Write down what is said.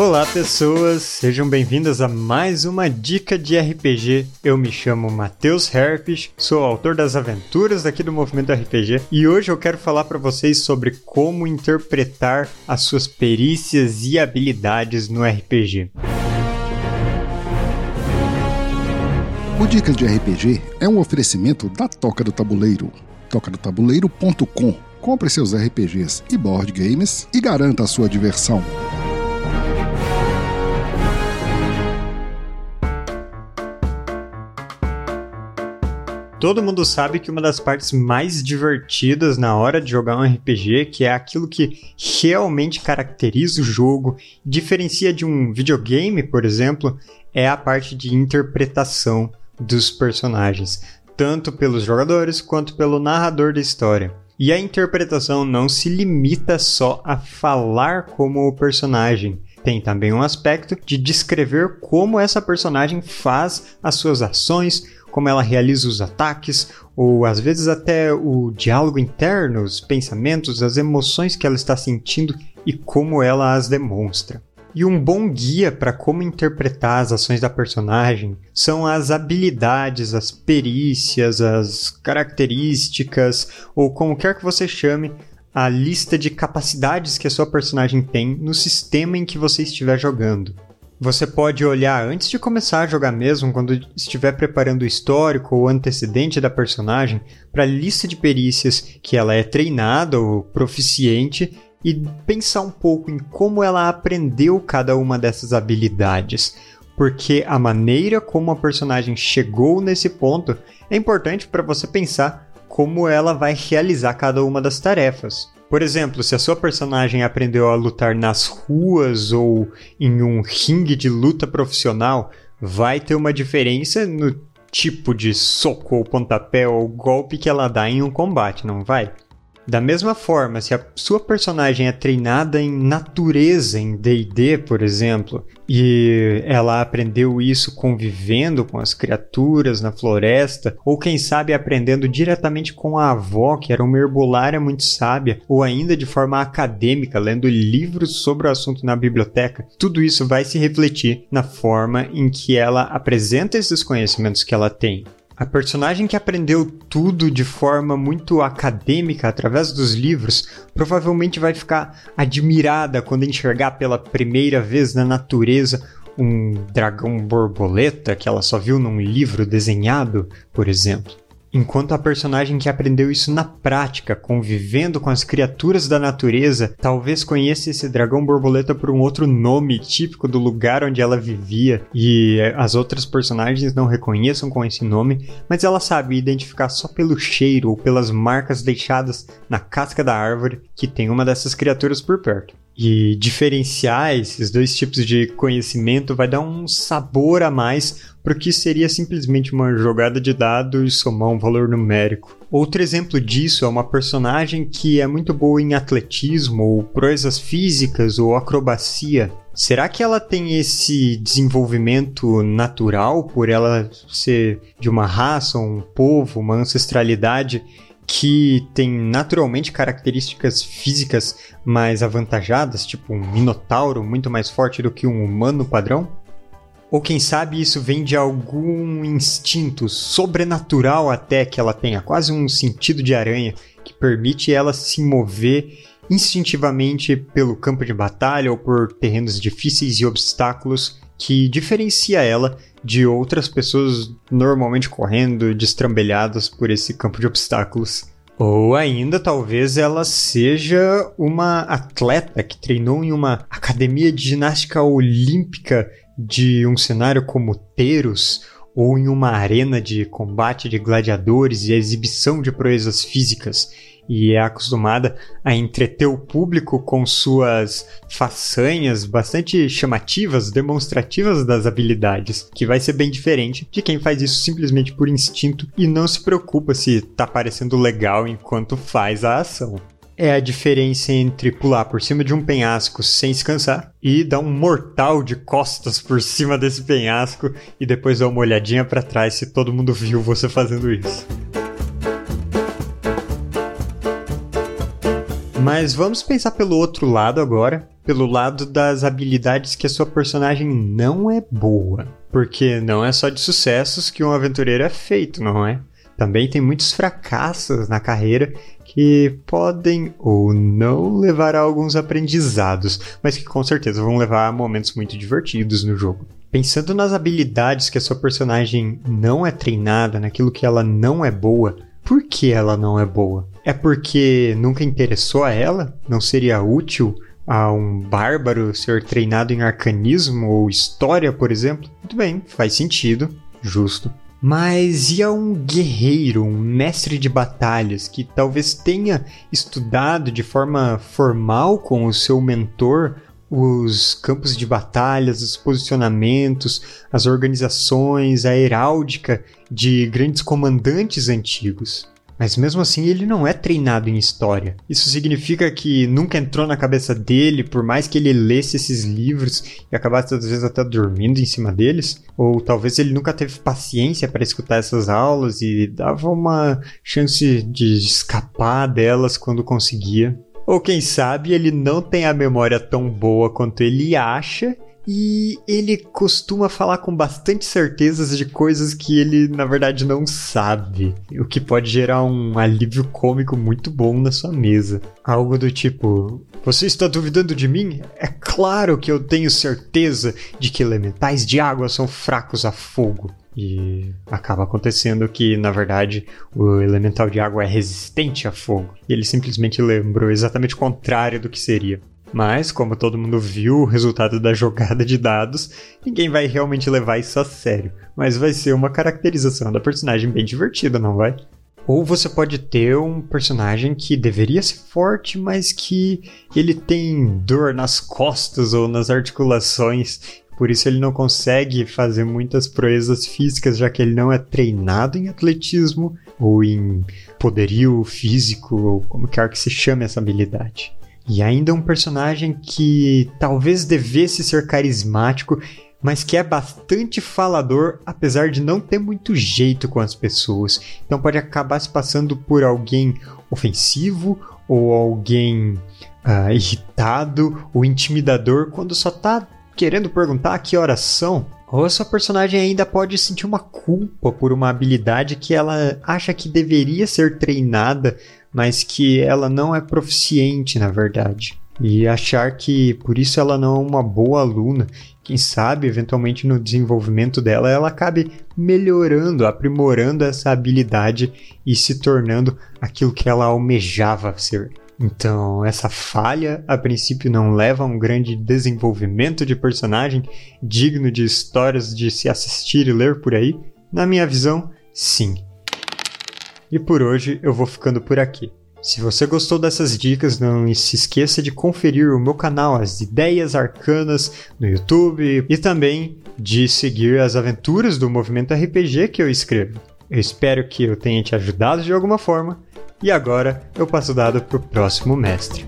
Olá, pessoas, sejam bem-vindas a mais uma dica de RPG. Eu me chamo Matheus Herpes, sou autor das aventuras aqui do Movimento RPG e hoje eu quero falar para vocês sobre como interpretar as suas perícias e habilidades no RPG. O Dicas de RPG é um oferecimento da Toca do Tabuleiro. tocadotabuleiro.com. Compre seus RPGs e board games e garanta a sua diversão. Todo mundo sabe que uma das partes mais divertidas na hora de jogar um RPG, que é aquilo que realmente caracteriza o jogo, diferencia de um videogame, por exemplo, é a parte de interpretação dos personagens, tanto pelos jogadores quanto pelo narrador da história. E a interpretação não se limita só a falar como o personagem. Tem também um aspecto de descrever como essa personagem faz as suas ações, como ela realiza os ataques, ou às vezes até o diálogo interno, os pensamentos, as emoções que ela está sentindo e como ela as demonstra. E um bom guia para como interpretar as ações da personagem são as habilidades, as perícias, as características, ou como quer que você chame, a lista de capacidades que a sua personagem tem no sistema em que você estiver jogando. Você pode olhar antes de começar a jogar mesmo, quando estiver preparando o histórico ou antecedente da personagem, para a lista de perícias que ela é treinada ou proficiente e pensar um pouco em como ela aprendeu cada uma dessas habilidades. Porque a maneira como a personagem chegou nesse ponto é importante para você pensar como ela vai realizar cada uma das tarefas. Por exemplo, se a sua personagem aprendeu a lutar nas ruas ou em um ringue de luta profissional, vai ter uma diferença no tipo de soco ou pontapé ou golpe que ela dá em um combate, não vai? Da mesma forma, se a sua personagem é treinada em natureza, em DD, por exemplo, e ela aprendeu isso convivendo com as criaturas na floresta, ou quem sabe aprendendo diretamente com a avó, que era uma herbolária muito sábia, ou ainda de forma acadêmica, lendo livros sobre o assunto na biblioteca, tudo isso vai se refletir na forma em que ela apresenta esses conhecimentos que ela tem. A personagem que aprendeu tudo de forma muito acadêmica através dos livros provavelmente vai ficar admirada quando enxergar pela primeira vez na natureza um dragão borboleta que ela só viu num livro desenhado, por exemplo. Enquanto a personagem que aprendeu isso na prática, convivendo com as criaturas da natureza, talvez conheça esse dragão borboleta por um outro nome típico do lugar onde ela vivia e as outras personagens não reconheçam com esse nome, mas ela sabe identificar só pelo cheiro ou pelas marcas deixadas na casca da árvore que tem uma dessas criaturas por perto. E diferenciar esses dois tipos de conhecimento vai dar um sabor a mais para o que seria simplesmente uma jogada de dado e somar um valor numérico. Outro exemplo disso é uma personagem que é muito boa em atletismo, ou proezas físicas, ou acrobacia. Será que ela tem esse desenvolvimento natural por ela ser de uma raça, um povo, uma ancestralidade que tem naturalmente características físicas mais avantajadas, tipo um minotauro muito mais forte do que um humano padrão? Ou quem sabe isso vem de algum instinto sobrenatural até que ela tenha, quase um sentido de aranha que permite ela se mover instintivamente pelo campo de batalha ou por terrenos difíceis e obstáculos que diferencia ela de outras pessoas normalmente correndo destrambelhadas por esse campo de obstáculos. Ou ainda talvez ela seja uma atleta que treinou em uma academia de ginástica olímpica de um cenário como Teros ou em uma arena de combate de gladiadores e exibição de proezas físicas e é acostumada a entreter o público com suas façanhas bastante chamativas, demonstrativas das habilidades, que vai ser bem diferente de quem faz isso simplesmente por instinto e não se preocupa se tá parecendo legal enquanto faz a ação é a diferença entre pular por cima de um penhasco sem descansar e dar um mortal de costas por cima desse penhasco e depois dar uma olhadinha para trás se todo mundo viu você fazendo isso. Mas vamos pensar pelo outro lado agora, pelo lado das habilidades que a sua personagem não é boa. Porque não é só de sucessos que um aventureiro é feito, não é? Também tem muitos fracassos na carreira que podem ou não levar a alguns aprendizados, mas que com certeza vão levar a momentos muito divertidos no jogo. Pensando nas habilidades que a sua personagem não é treinada, naquilo que ela não é boa, por que ela não é boa? É porque nunca interessou a ela? Não seria útil a um bárbaro ser treinado em arcanismo ou história, por exemplo? Muito bem, faz sentido, justo. Mas e a um guerreiro, um mestre de batalhas que talvez tenha estudado de forma formal com o seu mentor os campos de batalhas, os posicionamentos, as organizações, a heráldica de grandes comandantes antigos. Mas mesmo assim ele não é treinado em história. Isso significa que nunca entrou na cabeça dele, por mais que ele lesse esses livros e acabasse às vezes até dormindo em cima deles, ou talvez ele nunca teve paciência para escutar essas aulas e dava uma chance de escapar delas quando conseguia. Ou quem sabe ele não tem a memória tão boa quanto ele acha e ele costuma falar com bastante certezas de coisas que ele, na verdade, não sabe. O que pode gerar um alívio cômico muito bom na sua mesa. Algo do tipo: Você está duvidando de mim? É claro que eu tenho certeza de que elementais de água são fracos a fogo. E acaba acontecendo que, na verdade, o elemental de água é resistente a fogo. E ele simplesmente lembrou exatamente o contrário do que seria. Mas, como todo mundo viu o resultado da jogada de dados, ninguém vai realmente levar isso a sério. Mas vai ser uma caracterização da personagem bem divertida, não vai? Ou você pode ter um personagem que deveria ser forte, mas que ele tem dor nas costas ou nas articulações, por isso ele não consegue fazer muitas proezas físicas, já que ele não é treinado em atletismo ou em poderio físico, ou como quer que se chame essa habilidade. E ainda um personagem que talvez devesse ser carismático, mas que é bastante falador, apesar de não ter muito jeito com as pessoas. Então pode acabar se passando por alguém ofensivo ou alguém uh, irritado ou intimidador quando só tá querendo perguntar que horas são. Ou a sua personagem ainda pode sentir uma culpa por uma habilidade que ela acha que deveria ser treinada mas que ela não é proficiente, na verdade. E achar que por isso ela não é uma boa aluna. Quem sabe, eventualmente, no desenvolvimento dela, ela acabe melhorando, aprimorando essa habilidade e se tornando aquilo que ela almejava ser. Então, essa falha, a princípio, não leva a um grande desenvolvimento de personagem digno de histórias de se assistir e ler por aí? Na minha visão, sim. E por hoje eu vou ficando por aqui. Se você gostou dessas dicas, não se esqueça de conferir o meu canal As Ideias Arcanas no YouTube e também de seguir as aventuras do movimento RPG que eu escrevo. Eu espero que eu tenha te ajudado de alguma forma e agora eu passo o dado para o próximo mestre.